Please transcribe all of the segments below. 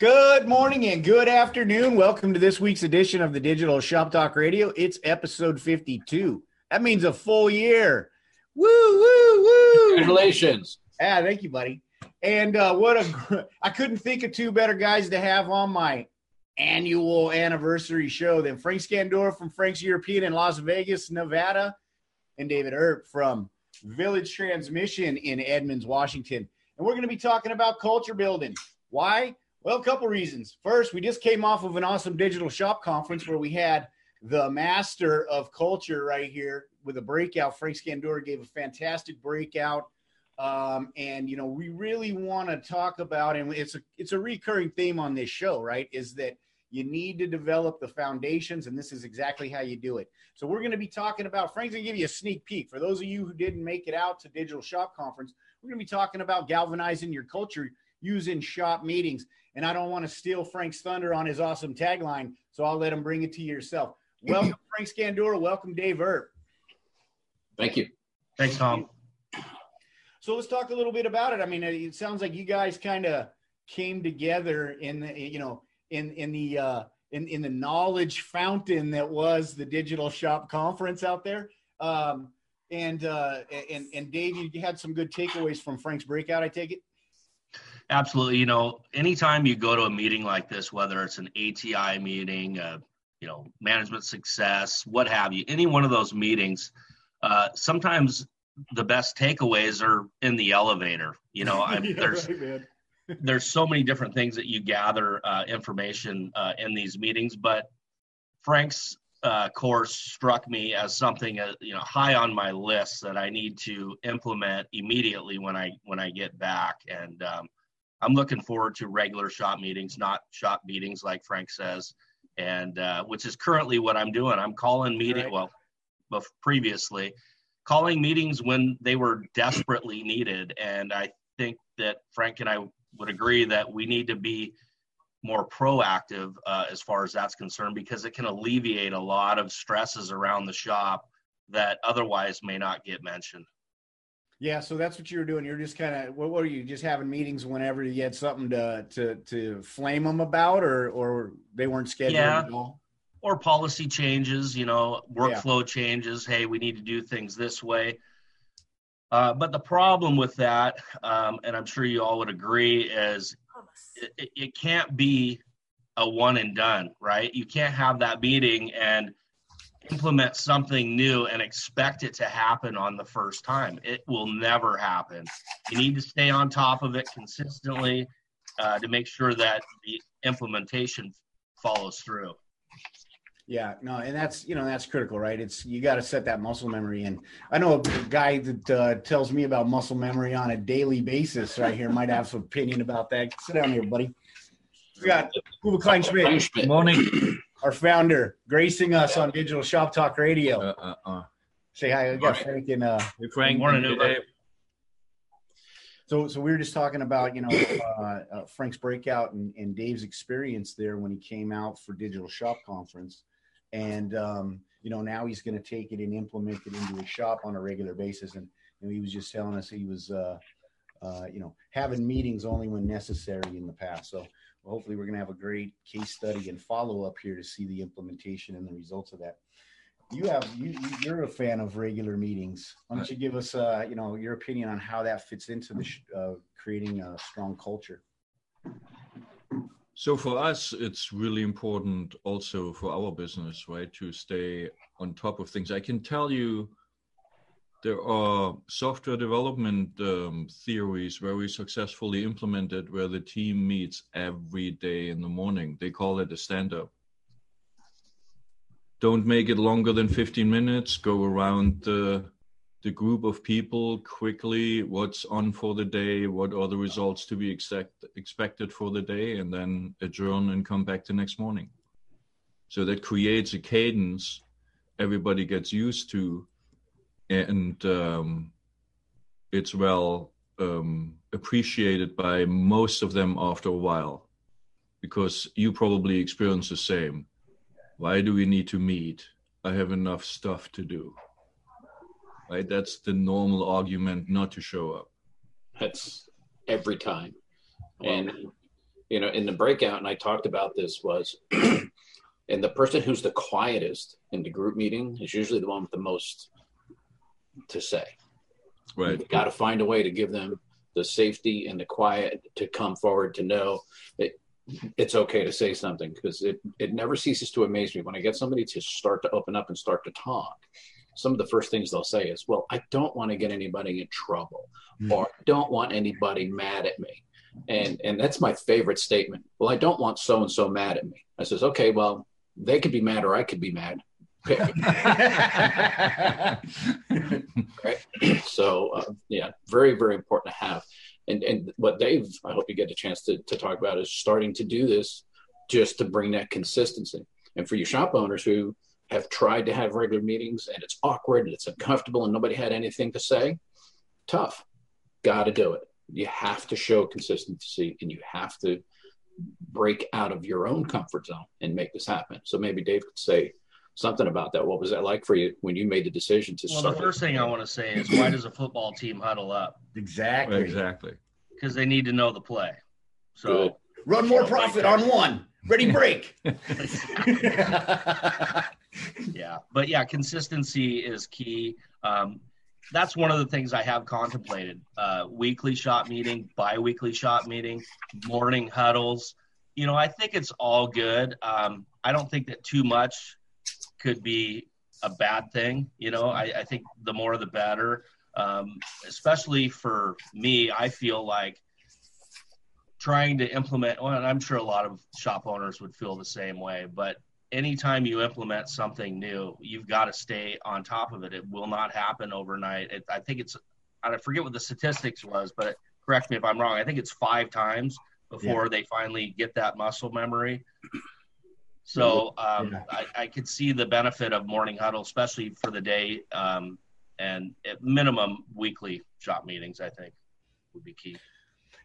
Good morning and good afternoon. Welcome to this week's edition of the Digital Shop Talk Radio. It's episode 52. That means a full year. Woo, woo, woo. Congratulations. Yeah, thank you, buddy. And uh, what a, gr- I couldn't think of two better guys to have on my annual anniversary show than Frank Scandura from Frank's European in Las Vegas, Nevada, and David Earp from Village Transmission in Edmonds, Washington. And we're going to be talking about culture building. Why? Well, a couple reasons. First, we just came off of an awesome digital shop conference where we had the master of culture right here with a breakout. Frank Scandura gave a fantastic breakout. Um, and you know, we really want to talk about, and it's a it's a recurring theme on this show, right? Is that you need to develop the foundations, and this is exactly how you do it. So we're going to be talking about. Frank's going to give you a sneak peek for those of you who didn't make it out to Digital Shop Conference. We're going to be talking about galvanizing your culture using shop meetings. And I don't want to steal Frank's thunder on his awesome tagline, so I'll let him bring it to you yourself. Welcome, Frank Scandura. Welcome, Dave Earp. Thank you. Thanks, Tom. So let's talk a little bit about it. I mean, it sounds like you guys kind of came together in the, you know, in in the uh, in in the knowledge fountain that was the Digital Shop Conference out there. Um, and uh, and and Dave, you had some good takeaways from Frank's breakout. I take it. Absolutely. You know, anytime you go to a meeting like this, whether it's an ATI meeting, uh, you know, management success, what have you, any one of those meetings, uh, sometimes the best takeaways are in the elevator. You know, I, Yeah, there's right, there's so many different things that you gather uh, information uh, in these meetings, but Frank's uh, course struck me as something uh, you know high on my list that I need to implement immediately when I when I get back, and um, I'm looking forward to regular shop meetings, not shop meetings like Frank says, and uh, which is currently what I'm doing. I'm calling meeting Right. well, bef- previously calling meetings when they were desperately needed, and I think that Frank and I would agree that we need to be more proactive uh, as far as that's concerned because it can alleviate a lot of stresses around the shop that otherwise may not get mentioned. Yeah, so that's what you were doing. You're just kind of what were you just having meetings whenever you had something to to to flame them about, or or they weren't scheduled Yeah. at all. Or policy changes, you know, workflow changes. Hey, we need to do things this way. Uh, but the problem with that, um, and I'm sure you all would agree, is it, it- can't be a one and done, right? You can't have that meeting and implement something new and expect it to happen on the first time. It will never happen. You need to stay on top of it consistently uh, to make sure that the implementation follows through. Yeah, no, and that's you know that's critical, right? It's you got to set that muscle memory in. I know a guy that uh, tells me about muscle memory on a daily basis. Right here, might have some opinion about that. Sit down here, buddy. We got Uwe Kleinschmidt, Frank Schmidt. Morning. our founder, gracing us on Digital Shop Talk Radio. Uh, uh, uh. Say hi, we got Frank and uh, Hey, Frank. Morning, and Uwe. Dave. So, so we were just talking about, you know, uh, uh, Frank's breakout and, and Dave's experience there when he came out for Digital Shop Conference, and um, you know now he's going to take it and implement it into his shop on a regular basis. And you know, he was just telling us he was, uh, uh, you know, having meetings only when necessary in the past. So hopefully we're going to have a great case study and follow up here to see the implementation and the results of that. You have you you- you're a fan of regular meetings. Why don't you give us uh, you know your opinion on how that fits into the sh- uh, creating a strong culture? So for us, it's really important also for our business, right, to stay on top of things. I can tell you there are software development um, theories very successfully implemented where the team meets every day in the morning. They call it a stand up. Don't make it longer than 15 minutes. Go around the the group of people quickly what's on for the day what are the results to be expect, expected for the day and then adjourn and come back the next morning. So that creates a cadence everybody gets used to and um, it's well um, appreciated by most of them after a while because you probably experience the same. Why do we need to meet? I have enough stuff to do right? That's the normal argument not to show up. That's every time. And you know, in the breakout, and I talked about this was, and the person who's the quietest in the group meeting is usually the one with the most to say. Right. You've got to find a way to give them the safety and the quiet to come forward to know that it's okay to say something because it, it never ceases to amaze me when I get somebody to start to open up and start to talk. Some of the first things they'll say is, Well, I don't want to get anybody in trouble mm-hmm. or I don't want anybody mad at me. And and that's my favorite statement. Well, I don't want so and so mad at me. I says, Okay, well, they could be mad or I could be mad. right. So uh, yeah, very very important to have. And and what Dave, I hope you get a chance to to talk about is starting to do this just to bring that consistency. And for you shop owners who have tried to have regular meetings and it's awkward and it's uncomfortable and nobody had anything to say, tough. Got to do it. You have to show consistency and you have to break out of your own comfort zone and make this happen. So maybe Dave could say something about that. What was that like for you when you made the decision to well, start? the first thing I want to say is why does a football team huddle up? Exactly. Exactly. Because they need to know the play. So Good. run more profit on one. Ready break. yeah, but yeah, consistency is key. Um, that's one of the things I have contemplated: uh, weekly shop meeting, bi-weekly shop meeting, morning huddles. You know, I think it's all good. Um, I don't think that too much could be a bad thing. You know, I, I think the more the better. Um, especially for me, I feel like trying to implement. Well, I'm sure a lot of shop owners would feel the same way, but anytime you implement something new, you've got to stay on top of it. It will not happen overnight. It, I think it's, I forget what the statistics was, but correct me if I'm wrong. I think it's five times before yeah. they finally get that muscle memory. So um, yeah. I, I, could see the benefit of morning huddle, especially for the day, um, and at minimum weekly shop meetings. I think would be key.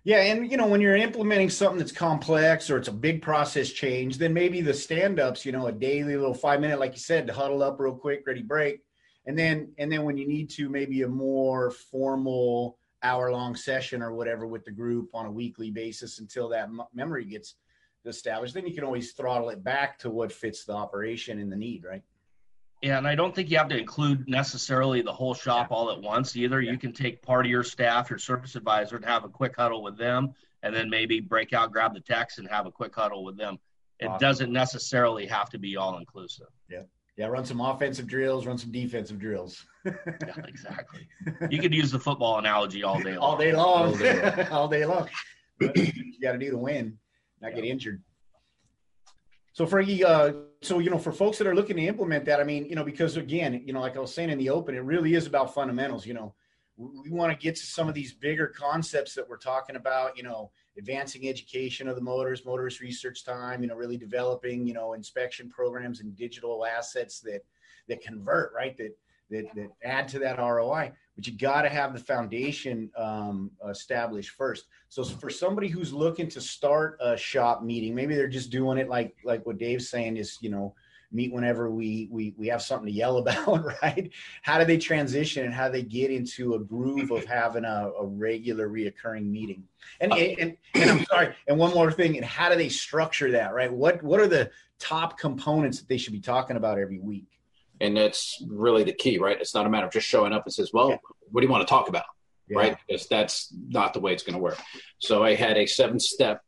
Yeah, and you know when you're implementing something that's complex or it's a big process change, then maybe the stand-ups, you know, a daily little five minute, like you said, to huddle up real quick, ready break, and then and then when you need to, maybe a more formal hour long session or whatever with the group on a weekly basis until that m- memory gets established. Then you can always throttle it back to what fits the operation and the need, right? Yeah, and I don't think you have to include necessarily the whole shop yeah. all at once either. Yeah. You can take part of your staff, your service advisor, and have a quick huddle with them, and then maybe break out, grab the text, and have a quick huddle with them. It awesome. doesn't necessarily have to be all inclusive. Yeah. Yeah, run some offensive drills, run some defensive drills. yeah, exactly. You could use the football analogy all day long. All day long. all day long. all day long. you got to do to win, not yeah. get injured. So Frankie, uh, so you know, for folks that are looking to implement that, I mean, you know, because again, you know, like I was saying in the open, it really is about fundamentals. You know, we want to get to some of these bigger concepts that we're talking about. You know, advancing education of the motors, motorist research time. You know, really developing you know inspection programs and digital assets that that convert right that that that add to that ROI but you got to have the foundation um, established first. So for somebody who's looking to start a shop meeting, maybe they're just doing it like like what Dave's saying is, you know, meet whenever we we we have something to yell about, right? How do they transition and how do they get into a groove of having a, a regular reoccurring meeting? And, and and I'm sorry, and one more thing, and how do they structure that, right? What what are the top components that they should be talking about every week? And that's really the key, right? It's not a matter of just showing up and says, "Well, yeah. what do you want to talk about?" Yeah. Right? Because that's not the way it's going to work. So I had a seven-step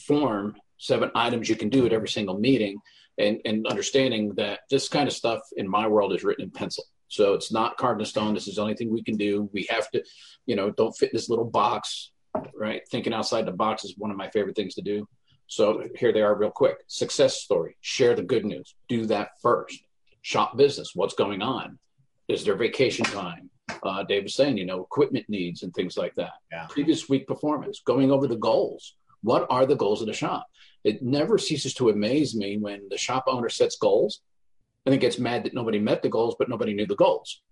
form, seven items you can do at every single meeting, and and understanding that this kind of stuff in my world is written in pencil. So it's not carved in stone. This is the only thing we can do. We have to, you know, don't fit in this little box, right? Thinking outside the box is one of my favorite things to do. So here they are, real quick. Success story. Share the good news. Do that first shop business. What's going on? Is there vacation time? Uh, Dave was saying, you know, equipment needs and things like that. Yeah. Previous week performance, going over the goals. What are the goals of the shop? It never ceases to amaze me when the shop owner sets goals and then gets mad that nobody met the goals, but nobody knew the goals.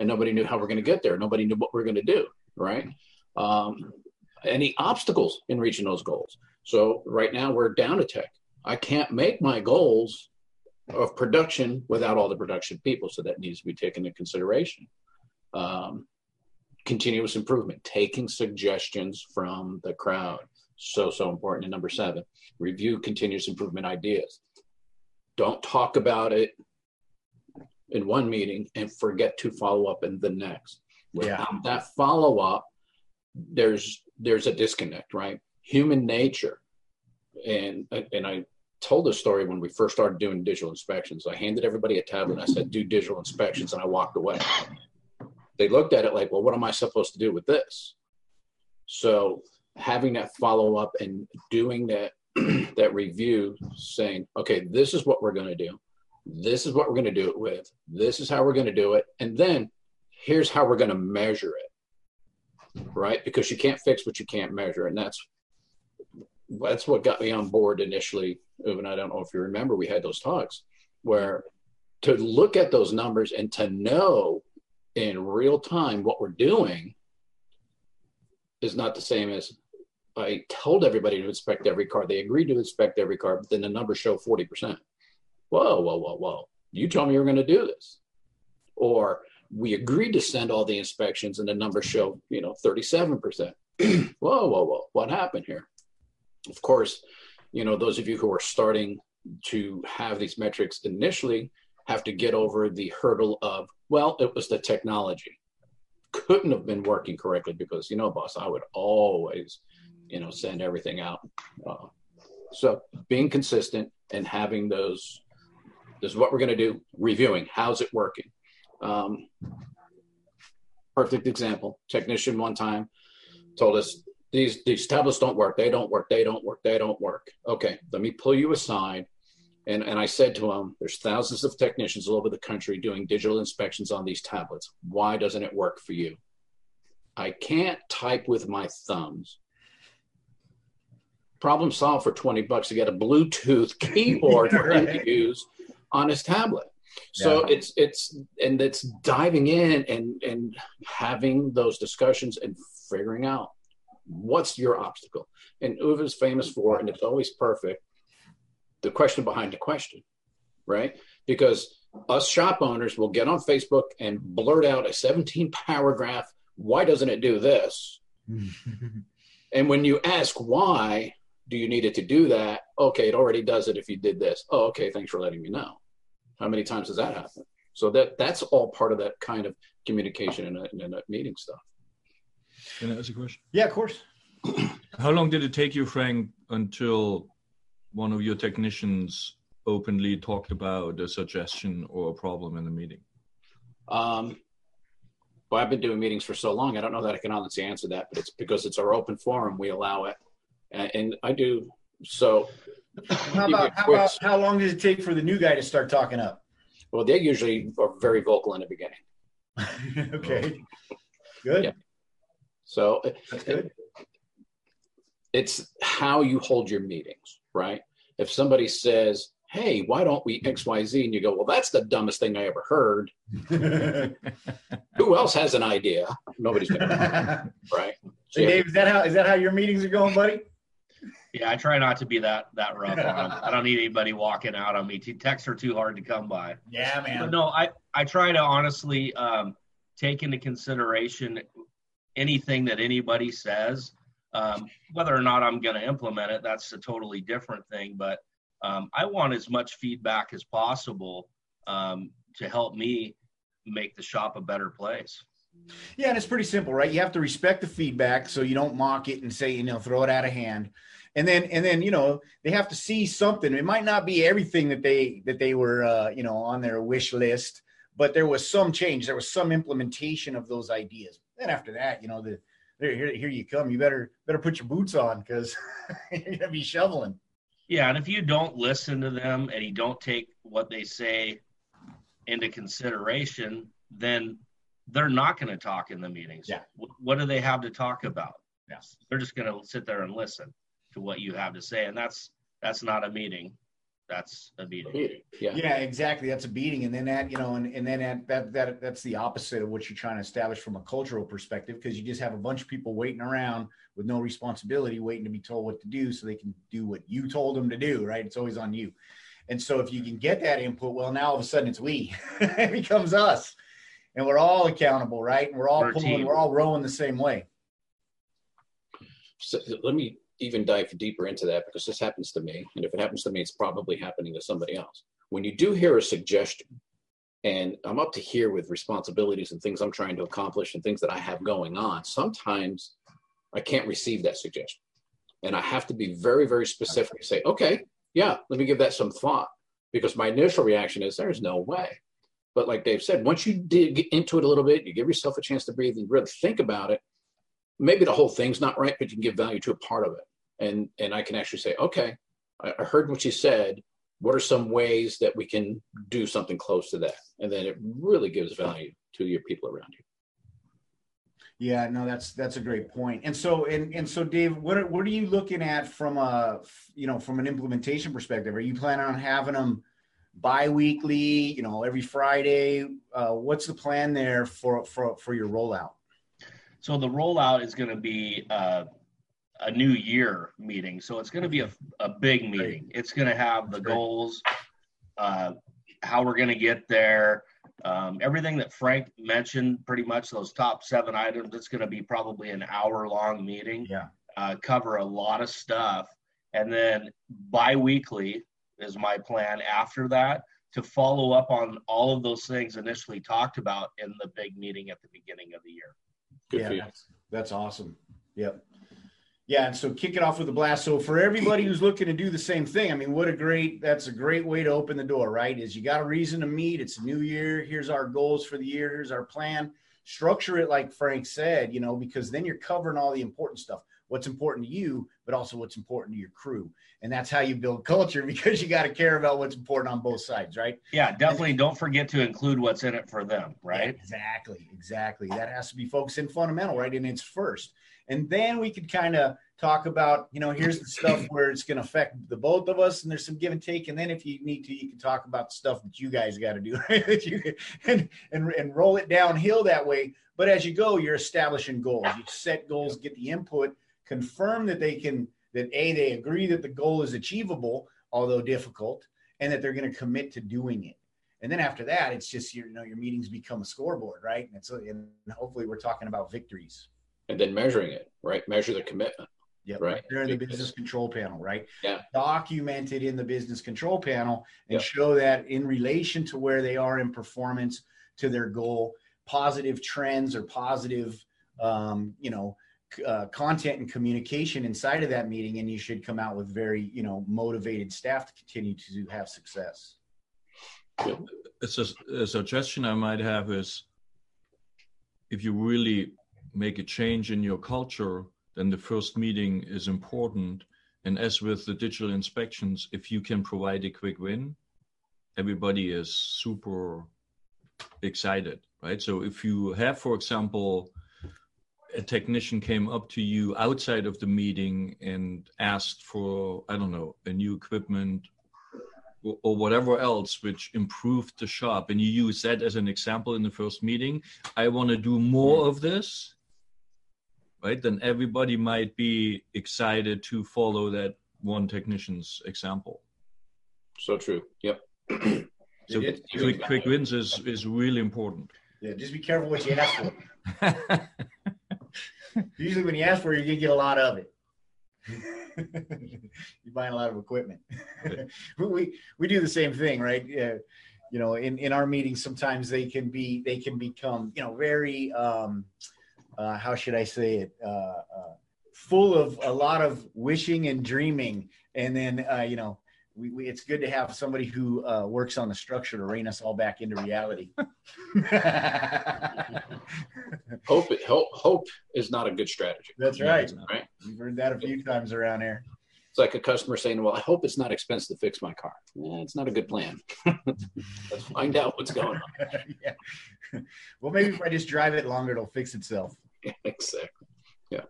And nobody knew how we're going to get there. Nobody knew what we're going to do, right? Um, any obstacles in reaching those goals. So right now we're down a tech. I can't make my goals of production without all the production people. So that needs to be taken into consideration. Um, continuous improvement, taking suggestions from the crowd. So, so important. And number seven, review continuous improvement ideas. Don't talk about it in one meeting and forget to follow up in the next. Without yeah. that follow up, there's there's a disconnect, right? Human nature, and and I told this story when we first started doing digital inspections. I handed everybody a tablet. I said, "Do digital inspections," and I walked away. They looked at it like, "Well, what am I supposed to do with this?" So having that follow up and doing that that review, saying, "Okay, this is what we're going to do. This is what we're going to do it with. This is how we're going to do it, and then here's how we're going to measure it." Right? Because you can't fix what you can't measure, and that's that's what got me on board initially. And I don't know if you remember, we had those talks where to look at those numbers and to know in real time what we're doing is not the same as I told everybody to inspect every car. They agreed to inspect every car, but then the numbers show 40%. Whoa, whoa, whoa, whoa. You told me you were going to do this. Or we agreed to send all the inspections and the numbers show, you know, 37%. whoa, whoa, whoa. What happened here? Of course, you know, those of you who are starting to have these metrics initially have to get over the hurdle of, well, it was the technology. Couldn't have been working correctly because, you know, boss, I would always, you know, send everything out. Uh, so being consistent and having those, this is what we're going to do, reviewing, how's it working? Um, perfect example, technician one time told us these these tablets don't work. They don't work. They don't work. They don't work. Okay let me pull you aside. And and i said to him there's thousands of technicians all over the country doing digital inspections on these tablets. Why doesn't it work for you? I can't type with my thumbs. Problem solved for 20 bucks to get a bluetooth keyboard for him to use on his tablet. So yeah. it's it's and it's diving in and and having those discussions and figuring out what's your obstacle? And Uwe is famous for, and it's always perfect, the question behind the question, right? Because us shop owners will get on Facebook and blurt out a 17 paragraph, why doesn't it do this? and when you ask why do you need it to do that? Okay, it already does it if you did this. Oh, okay, thanks for letting me know. How many times does that happen? So that that's all part of that kind of communication in a, in a meeting stuff. Can I ask a question? Yeah, of course. How long did it take you, Frank, until one of your technicians openly talked about a suggestion or a problem in the meeting? Um, well, I've been doing meetings for so long, I don't know that I can honestly answer that, but it's because it's our open forum, we allow it. And, and I do. So, how about, how about how long does it take for the new guy to start talking up? Well, they usually are very vocal in the beginning. okay. Good. Yeah. So That's good. it's how you hold your meetings, right? If somebody says, hey, why don't we XYZ? And you go, well, that's the dumbest thing I ever heard. Who else has an idea? Nobody's going to, right? So Dave, is that how is that how your meetings are going, buddy? Yeah, I try not to be that that rough on I don't need anybody walking out on me. Texts are too hard to come by. Yeah, man. But no, I I try to honestly um, take into consideration anything that anybody says. Um, whether or not I'm going to implement it, that's a totally different thing. But um, I want as much feedback as possible um, to help me make the shop a better place. Yeah, and it's pretty simple, right? You have to respect the feedback so you don't mock it and say, you know, throw it out of hand. And then and then, you know, they have to see something. It might not be everything that they that they were uh, you know, on their wish list, but there was some change, there was some implementation of those ideas. Then after that, you know, the here, here you come. You better better put your boots on because you're gonna be shoveling. Yeah, and if you don't listen to them and you don't take what they say into consideration, then they're not going to talk in the meetings. Yeah. What do they have to talk about? Yes. They're just going to sit there and listen to what you have to say, and that's that's not a meeting that's a beating. Yeah. Yeah, exactly. That's a beating. And then that, you know, and, and then that, that, that, that's the opposite of what you're trying to establish from a cultural perspective, because you just have a bunch of people waiting around with no responsibility, waiting to be told what to do so they can do what you told them to do. Right. It's always on you. And so if you can get that input, well, now all of a sudden it's we, it becomes us and we're all accountable. Right. And we're all we're pulling, we're all rowing the same way. So let me even dive deeper into that because this happens to me. And if it happens to me, it's probably happening to somebody else. When you do hear a suggestion, and I'm up to here with responsibilities and things I'm trying to accomplish and things that I have going on, sometimes I can't receive that suggestion. And I have to be very, very specific. And say, okay, yeah, let me give that some thought because my initial reaction is there's no way. But like Dave said, once you dig into it a little bit, you give yourself a chance to breathe and really think about it. Maybe the whole thing's not right, but you can give value to a part of it. And and I can actually say, okay, I, I heard what you said. What are some ways that we can do something close to that? And then it really gives value to your people around you. Yeah, no, that's that's a great point. And so and and so Dave, what are, what are you looking at from a you know from an implementation perspective? Are you planning on having them bi-weekly, you know, every Friday? Uh, what's the plan there for for for your rollout? So the rollout is going to be uh, a new year meeting. So it's going to be a, a big meeting. It's going to have the goals, uh, how we're going to get there, um, everything that Frank mentioned, pretty much those top seven items, it's going to be probably an hour long meeting. Yeah. Uh, cover a lot of stuff. And then bi weekly is my plan after that to follow up on all of those things initially talked about in the big meeting at the beginning of the year. Good yeah, that's, that's awesome. Yep. Yeah, and so kick it off with a blast. So for everybody who's looking to do the same thing, I mean, what a great that's a great way to open the door, right? Is you got a reason to meet. It's a new year. Here's our goals for the year. Here's our plan. Structure it like Frank said, you know, because then you're covering all the important stuff. What's important to you, but also what's important to your crew. And that's how you build culture because you got to care about what's important on both sides, right? Yeah, definitely. And, don't forget to include what's in it for them, right? Exactly, exactly. That has to be focused in fundamental, right? And it's first and then we could kind of talk about you know here's the stuff where it's going to affect the both of us and there's some give and take. And then if you need to you can talk about the stuff that you guys got to do. Right? you and, and and roll it downhill that way. But as you go you're establishing goals. You set goals get the input confirm that they can that a they agree that the goal is achievable although difficult and that they're going to commit to doing it. And then after that it's just your, you know your meetings become a scoreboard right? And so and hopefully we're talking about victories and then measuring it, right? Measure the commitment. Yeah, right. There in the business control panel, right? Yeah. Document it in the business control panel and yep. show that in relation to where they are in performance to their goal, positive trends or positive, um, you know, uh, content and communication inside of that meeting, and you should come out with very, you know, motivated staff to continue to have success. It's a, a suggestion I might have is if you really make a change in your culture, then the first meeting is important. And as with the digital inspections, if you can provide a quick win, everybody is super excited, right? So if you have, for example, a technician came up to you outside of the meeting and asked for, I don't know, a new equipment or whatever else which improved the shop and you use that as an example in the first meeting i want to do more of this right? Then everybody might be excited to follow that one technician's example. So true. Yep. so quick, quick wins is is really important. Yeah, just be careful what you ask for. Usually, when you ask for it, you get a lot of it. You're buying a lot of equipment. we we do the same thing, right? Yeah. You know, in, in our meetings, sometimes they can be they can become you know very um, uh, how should I say it, uh, uh, full of a lot of wishing and dreaming. And then, uh, you know, we, we, it's good to have somebody who uh, works on the structure to rein us all back into reality. hope, hope, hope is not a good strategy. That's right. Right. We've heard that a few times around here. It's like a customer saying, "Well, I hope it's not expensive to fix my car." Eh, it's not a good plan. Let's find out what's going on. yeah. Well, maybe if I just drive it longer, it'll fix itself. exactly. Yeah.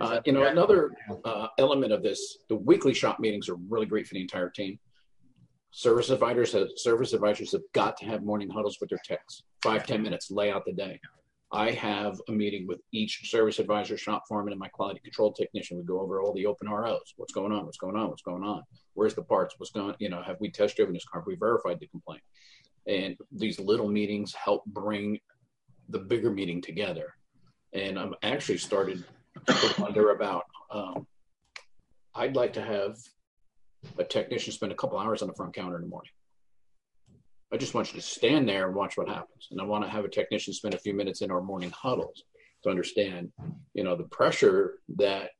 Uh, you know, another uh, element of this, the weekly shop meetings are really great for the entire team. Service advisors have, service advisors have got to have morning huddles with their techs. Five ten minutes, lay out the day. I have a meeting with each service advisor, shop foreman, and my quality control technician. We go over all the open ROs. What's going on? What's going on? What's going on? Where's the parts? What's going? You know, have we test driven this car? Have we verified the complaint? And these little meetings help bring the bigger meeting together and I'm actually started to wonder about um, I'd like to have a technician spend a couple hours on the front counter in the morning. I just want you to stand there and watch what happens. And I want to have a technician spend a few minutes in our morning huddles to understand, you know, the pressure that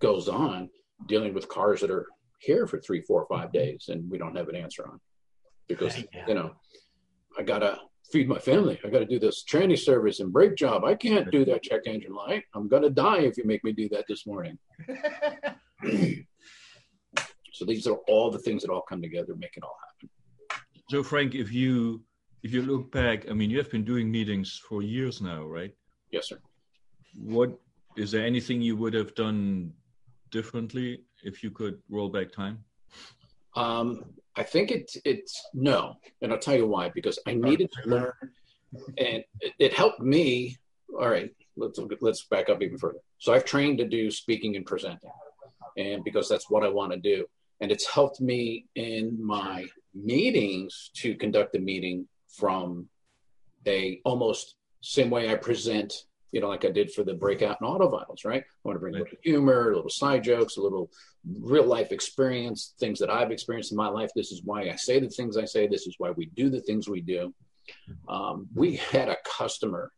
goes on dealing with cars that are here for three, four, five days and we don't have an answer on. Because, yeah. you know, I gotta feed my family. I gotta do this tranny service and brake job. I can't do that check engine light. I'm gonna die if you make me do that this morning. so these are all the things that all come together, make it all happen. So Frank, if you if you look back, I mean, you have been doing meetings for years now, right? Yes, sir. What is there anything you would have done differently if you could roll back time? Um, I think it's it's no, and I'll tell you why. Because I needed to learn, and it, it helped me. All right, let's let's back up even further. So I've trained to do speaking and presenting, and because that's what I want to do, and it's helped me in my meetings to conduct a meeting from a almost same way I present you know, like I did for the breakout and AutoVitals, right? I want to bring a little humor, a little side jokes, a little real life experience, things that I've experienced in my life. This is why I say the things I say. This is why we do the things we do. Um, we had a customer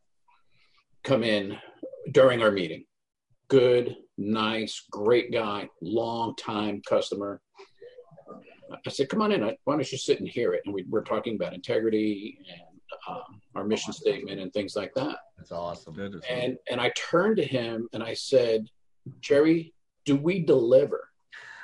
come in during our meeting. Good, nice, great guy, long time customer. I said, come on in. Why don't you sit and hear it? And we, we're talking about integrity and um, our mission statement and things like that. That's awesome. That and and I turned to him and I said, Jerry, do we deliver?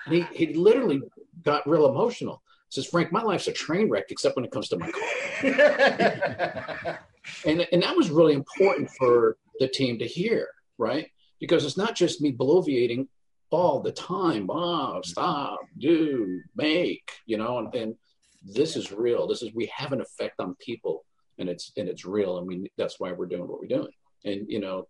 And he, he literally got real emotional. Says Frank, my life's a train wreck except when it comes to my car. and and that was really important for the team to hear, right? Because it's not just me bloviating all the time. Oh, stop, do, make, you know, and, and this is real. This is we have an effect on people and it's and it's real. And we that's why we're doing what we're doing. And you know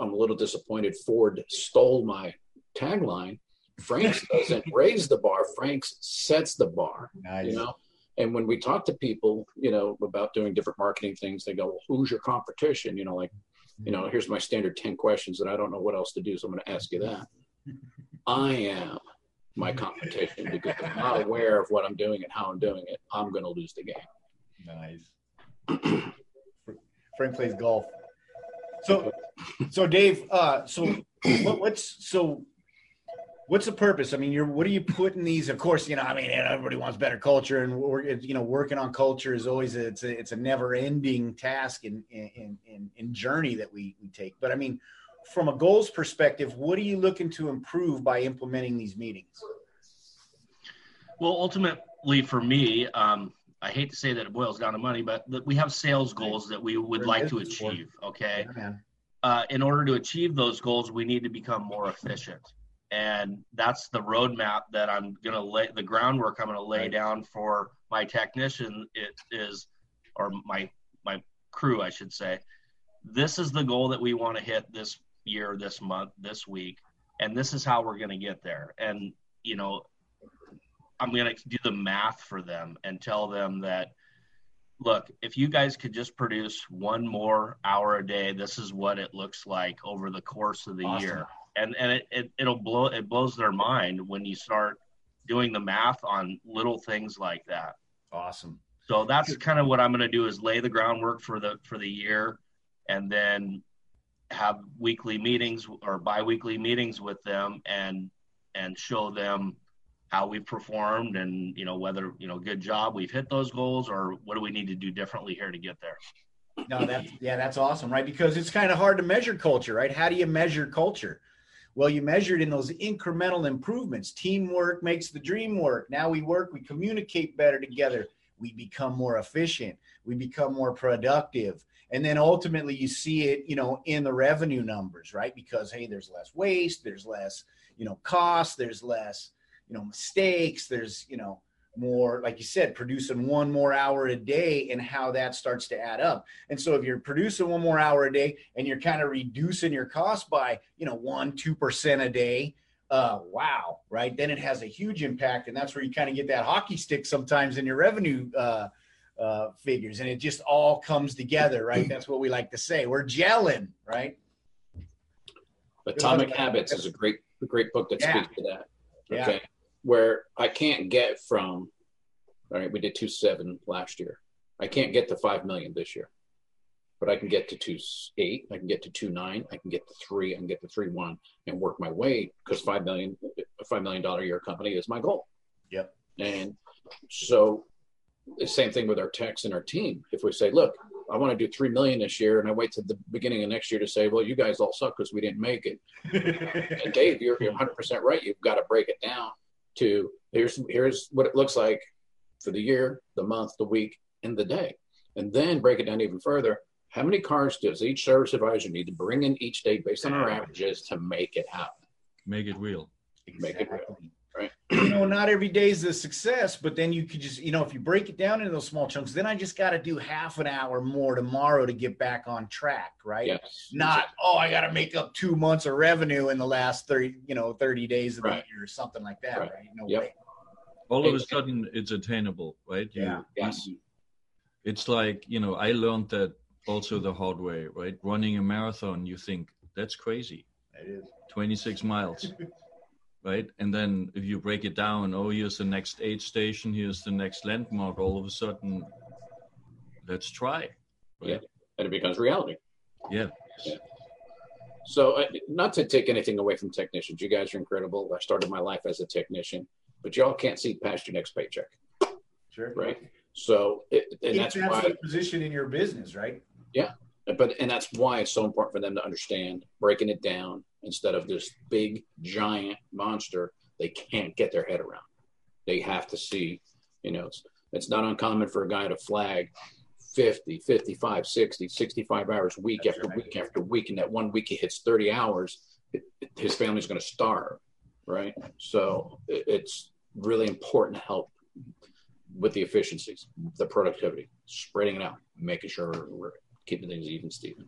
i'm a little disappointed ford stole my tagline. Franks doesn't raise the bar franks sets the bar nice. you know? And when we talk to people you know about doing different marketing things they go well who's your competition? You know like you know here's my standard 10 questions and i don't know what else to do so i'm going to ask you that. I am my competition because i'm not aware of what i'm doing and how i'm doing it i'm going to lose the game. Nice Frank plays golf. So, so Dave, uh, so what, what's so what's the purpose? I mean, you're what are you putting these? Of course, you know, I mean, everybody wants better culture, and we're you know, working on culture is always a, it's a it's a never ending task and in journey that we we take. But I mean, from a goals perspective, what are you looking to improve by implementing these meetings? Well, ultimately, for me, um, I hate to say that it boils down to money, but we have sales goals that we would like to achieve. Okay. Uh, in order to achieve those goals, we need to become more efficient. And that's the roadmap that I'm going to lay the groundwork I'm going to lay right. down for my technician. It is, or my, my crew, I should say. This is the goal that we want to hit this year, this month, this week. And this is how we're going to get there. And, you know, I'm going to do the math for them and tell them that, look, if you guys could just produce one more hour a day, this is what it looks like over the course of the awesome. year. And and it, it it'll blow it blows their mind when you start doing the math on little things like that. Awesome. So that's kind of what I'm going to do is lay the groundwork for the for the year, and then have weekly meetings or biweekly meetings with them and and show them how we've performed and you know whether you know good job we've hit those goals or what do we need to do differently here to get there? No that's yeah that's awesome right? Because it's kind of hard to measure culture right? How do you measure culture? Well you measure it in those incremental improvements. Teamwork makes the dream work. Now we work we communicate better together. We become more efficient. We become more productive. And then ultimately you see it you know in the revenue numbers right? Because hey there's less waste there's less you know cost there's less you know mistakes. There's you know more like you said producing one more hour a day and how that starts to add up. And so if you're producing one more hour a day and you're kind of reducing your cost by you know one two percent a day uh, wow right? Then it has a huge impact and that's where you kind of get that hockey stick sometimes in your revenue uh, uh, figures and it just all comes together right? That's what we like to say. We're gelling right? Atomic habits is a great a great book that yeah. speaks to that. Okay. Yeah. Where I can't get from, all right, we did two seven last year. I can't get to five million this year, but I can get to two eight. I can get to two nine. I can get to three. I can get to three one and work my way because five million, a five million dollar year company is my goal. Yep. And so the same thing with our techs and our team. If we say, look, I want to do three million this year, and I wait to the beginning of next year to say, well, you guys all suck because we didn't make it. and Dave, you're, you're 100 percent right. You've got to break it down to here's here's what it looks like for the year, the month, the week, and the day, and then break it down even further. How many cars does each service advisor need to bring in each day based on our ah. averages to make it happen? Make it real. Exactly. Make it real right? You know, not every day is a success, but then you could just, you know, if you break it down into those small chunks, then I just got to do half an hour more tomorrow to get back on track, right? Yes. Not, exactly. oh, I got to make up two months of revenue in the last 30, you know, 30 days of right. the year or something like that, right? right? No yep. way. All of a sudden it's attainable, right? You, yeah. Yes. It's like, you know, I learned that also the hard way, right? Running a marathon, you think that's crazy. It is. 26 miles. right? And then if you break it down, oh, here's the next aid station, here's the next landmark, all of a sudden, let's try. Right? Yeah, and it becomes reality. Yeah. yeah. So, uh, not to take anything away from technicians, you guys are incredible. I started my life as a technician, but y'all can't see past your next paycheck. Sure. Right. So, it, and that's, that's why position in your business, right? Yeah, but and that's why it's so important for them to understand breaking it down instead of this big giant monster they can't get their head around. They have to see, you know, it's, it's not uncommon for a guy to flag 50, 55, 60, 65 hours week That's after right. week after week. And that one week he hits 30 hours, it, it, his family's going to starve, right? So it, it's really important to help with the efficiencies, the productivity, spreading it out, making sure we're keeping things even, Stephen.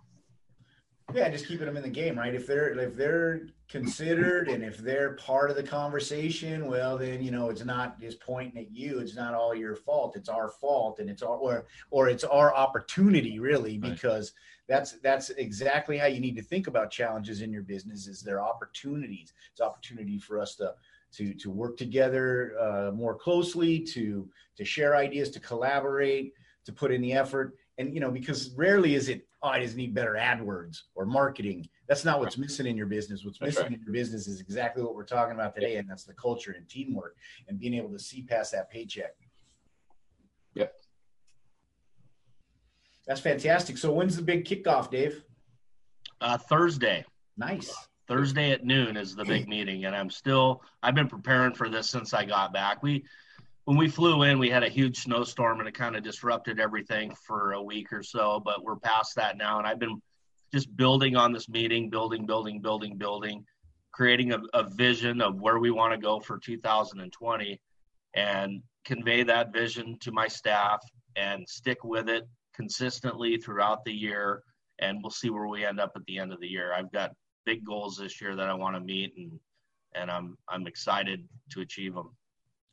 Yeah, just keeping them in the game, right? If they're if they're considered and if they're part of the conversation, well, then you know it's not just pointing at you. It's not all your fault. It's our fault, and it's our or or it's our opportunity, really, because right. that's that's exactly how you need to think about challenges in your business. Is there opportunities? It's opportunity for us to to to work together uh, more closely, to to share ideas, to collaborate, to put in the effort and you know because rarely is it oh i just need better adwords or marketing. That's not what's missing in your business. What's missing right. in your business is exactly what we're talking about today and that's the culture and teamwork and being able to see past that paycheck. Yep. That's fantastic. So when's the big kickoff dave? Uh, thursday. Nice. Thursday at noon is the big meeting and i'm still i've been preparing for this since i got back. We when we flew in, we had a huge snowstorm and it kind of disrupted everything for a week or so, but we're past that now. And I've been just building on this meeting, building, building, building, building, creating a, a vision of where we want to go for 2020 and convey that vision to my staff and stick with it consistently throughout the year. And we'll see where we end up at the end of the year. I've got big goals this year that I want to meet and, and I'm, I'm excited to achieve them.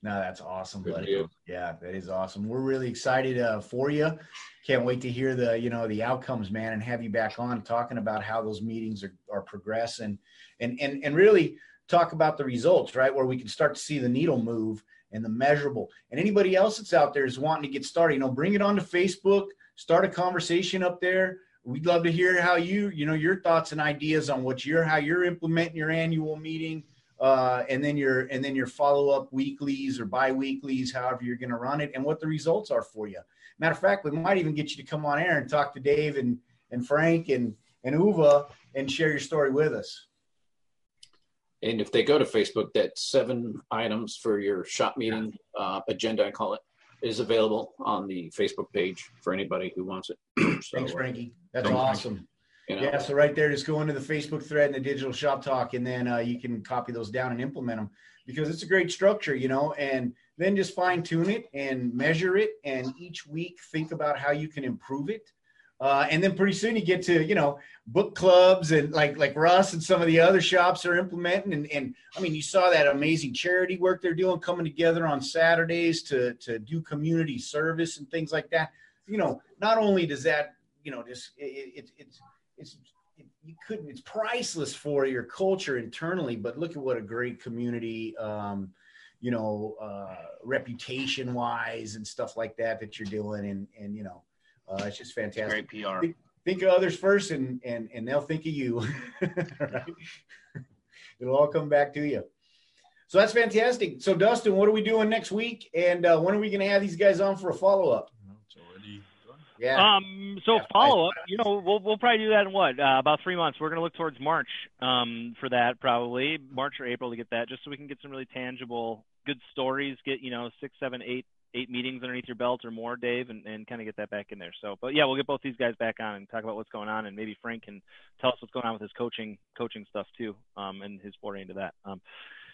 No, that's awesome, buddy. Yeah, that is awesome. We're really excited uh, for you. Can't wait to hear the you know the outcomes, man, and have you back on talking about how those meetings are, are progressing, and and and really talk about the results, right? Where we can start to see the needle move and the measurable. And anybody else that's out there is wanting to get started, you know, bring it onto Facebook, start a conversation up there. We'd love to hear how you, you know, your thoughts and ideas on what you're how you're implementing your annual meeting uh, and then your and then your follow up weeklies or bi-weeklies, however you're going to run it, and what the results are for you. Matter of fact, we might even get you to come on air and talk to Dave and and Frank and and Uwe and share your story with us. And if they go to Facebook, that seven items for your shop meeting uh, agenda, I call it, is available on the Facebook page for anybody who wants it. so, Thanks, Frankie. That's awesome. You know? Yeah, so right there, just go into the Facebook thread and the digital shop talk, and then uh, you can copy those down and implement them because it's a great structure, you know. And then just fine tune it and measure it, and each week think about how you can improve it. Uh, and then pretty soon you get to you know book clubs and like like Russ and some of the other shops are implementing and and I mean you saw that amazing charity work they're doing coming together on Saturdays to to do community service and things like that. You know, not only does that you know just it, it, it's it's you couldn't. It's priceless for your culture internally. But look at what a great community, um, you know, uh, reputation wise and stuff like that that you're doing, and and you know, uh, it's just fantastic. Great PR. Think, think, of others first, and and and they'll think of you. right? It'll all come back to you. So that's fantastic. So Dustin, what are we doing next week, and uh, when are we going to have these guys on for a follow up? Yeah. Um. So yeah, follow up. You know, we'll we'll probably do that in what uh, about three months. We're going to look towards March. Um. For that, probably March or April to get that, just so we can get some really tangible, good stories. Get you know six, seven, eight, eight meetings underneath your belt or more, Dave, and, and kind of get that back in there. So, but yeah, we'll get both these guys back on and talk about what's going on, and maybe Frank can tell us what's going on with his coaching coaching stuff too, um, and his foray into that. Um,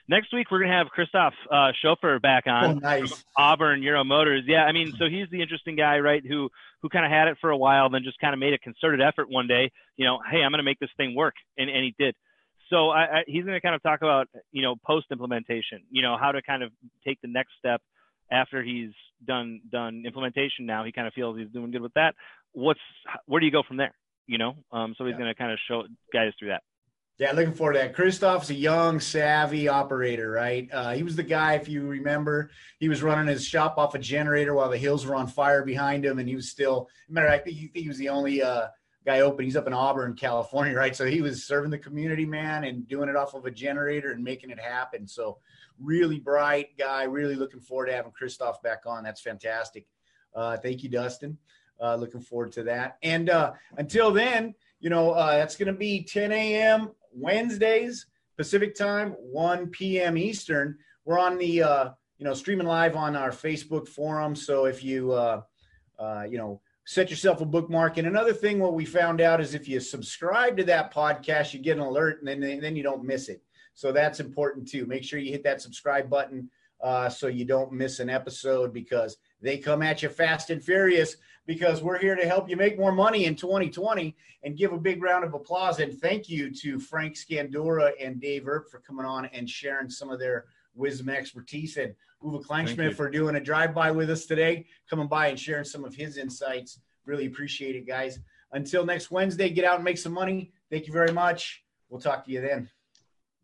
next week we're gonna have Christoph uh, Schofer back on oh, nice. Auburn Euro Motors. Yeah, I mean, so he's the interesting guy, right? Who who kind of had it for a while, then just kind of made a concerted effort one day. You know, hey, I'm gonna make this thing work, and and he did. So I, I, he's gonna kind of talk about you know post implementation. You know how to kind of take the next step after he's done done implementation. Now he kind of feels he's doing good with that. What's where do you go from there? You know, um, so he's yeah. gonna kind of show guide us through that. Yeah, looking forward to that. Christoph's a young, savvy operator, right? Uh, he was the guy, if you remember, he was running his shop off a generator while the hills were on fire behind him, and he was still. Matter, I think he was the only uh, guy open. He's up in Auburn, California, right? So he was serving the community, man, and doing it off of a generator and making it happen. So really bright guy. Really looking forward to having Christoph back on. That's fantastic. Uh, thank you, Dustin. Uh, looking forward to that. And uh, until then, you know, uh, that's going to be 10 a.m. Wednesdays Pacific time, 1 p.m. Eastern. We're on the uh, you know streaming live on our Facebook forum. So if you uh, uh, you know set yourself a bookmark. And another thing, what we found out is if you subscribe to that podcast, you get an alert, and then then you don't miss it. So that's important too. Make sure you hit that subscribe button uh, so you don't miss an episode because they come at you fast and furious because we're here to help you make more money in 2020 and give a big round of applause and thank you to Frank Scandura and Dave Earp for coming on and sharing some of their wisdom expertise and Uwe Kleinschmidt for doing a drive-by with us today, coming by and sharing some of his insights. Really appreciate it, guys. Until next Wednesday, get out and make some money. Thank you very much. We'll talk to you then.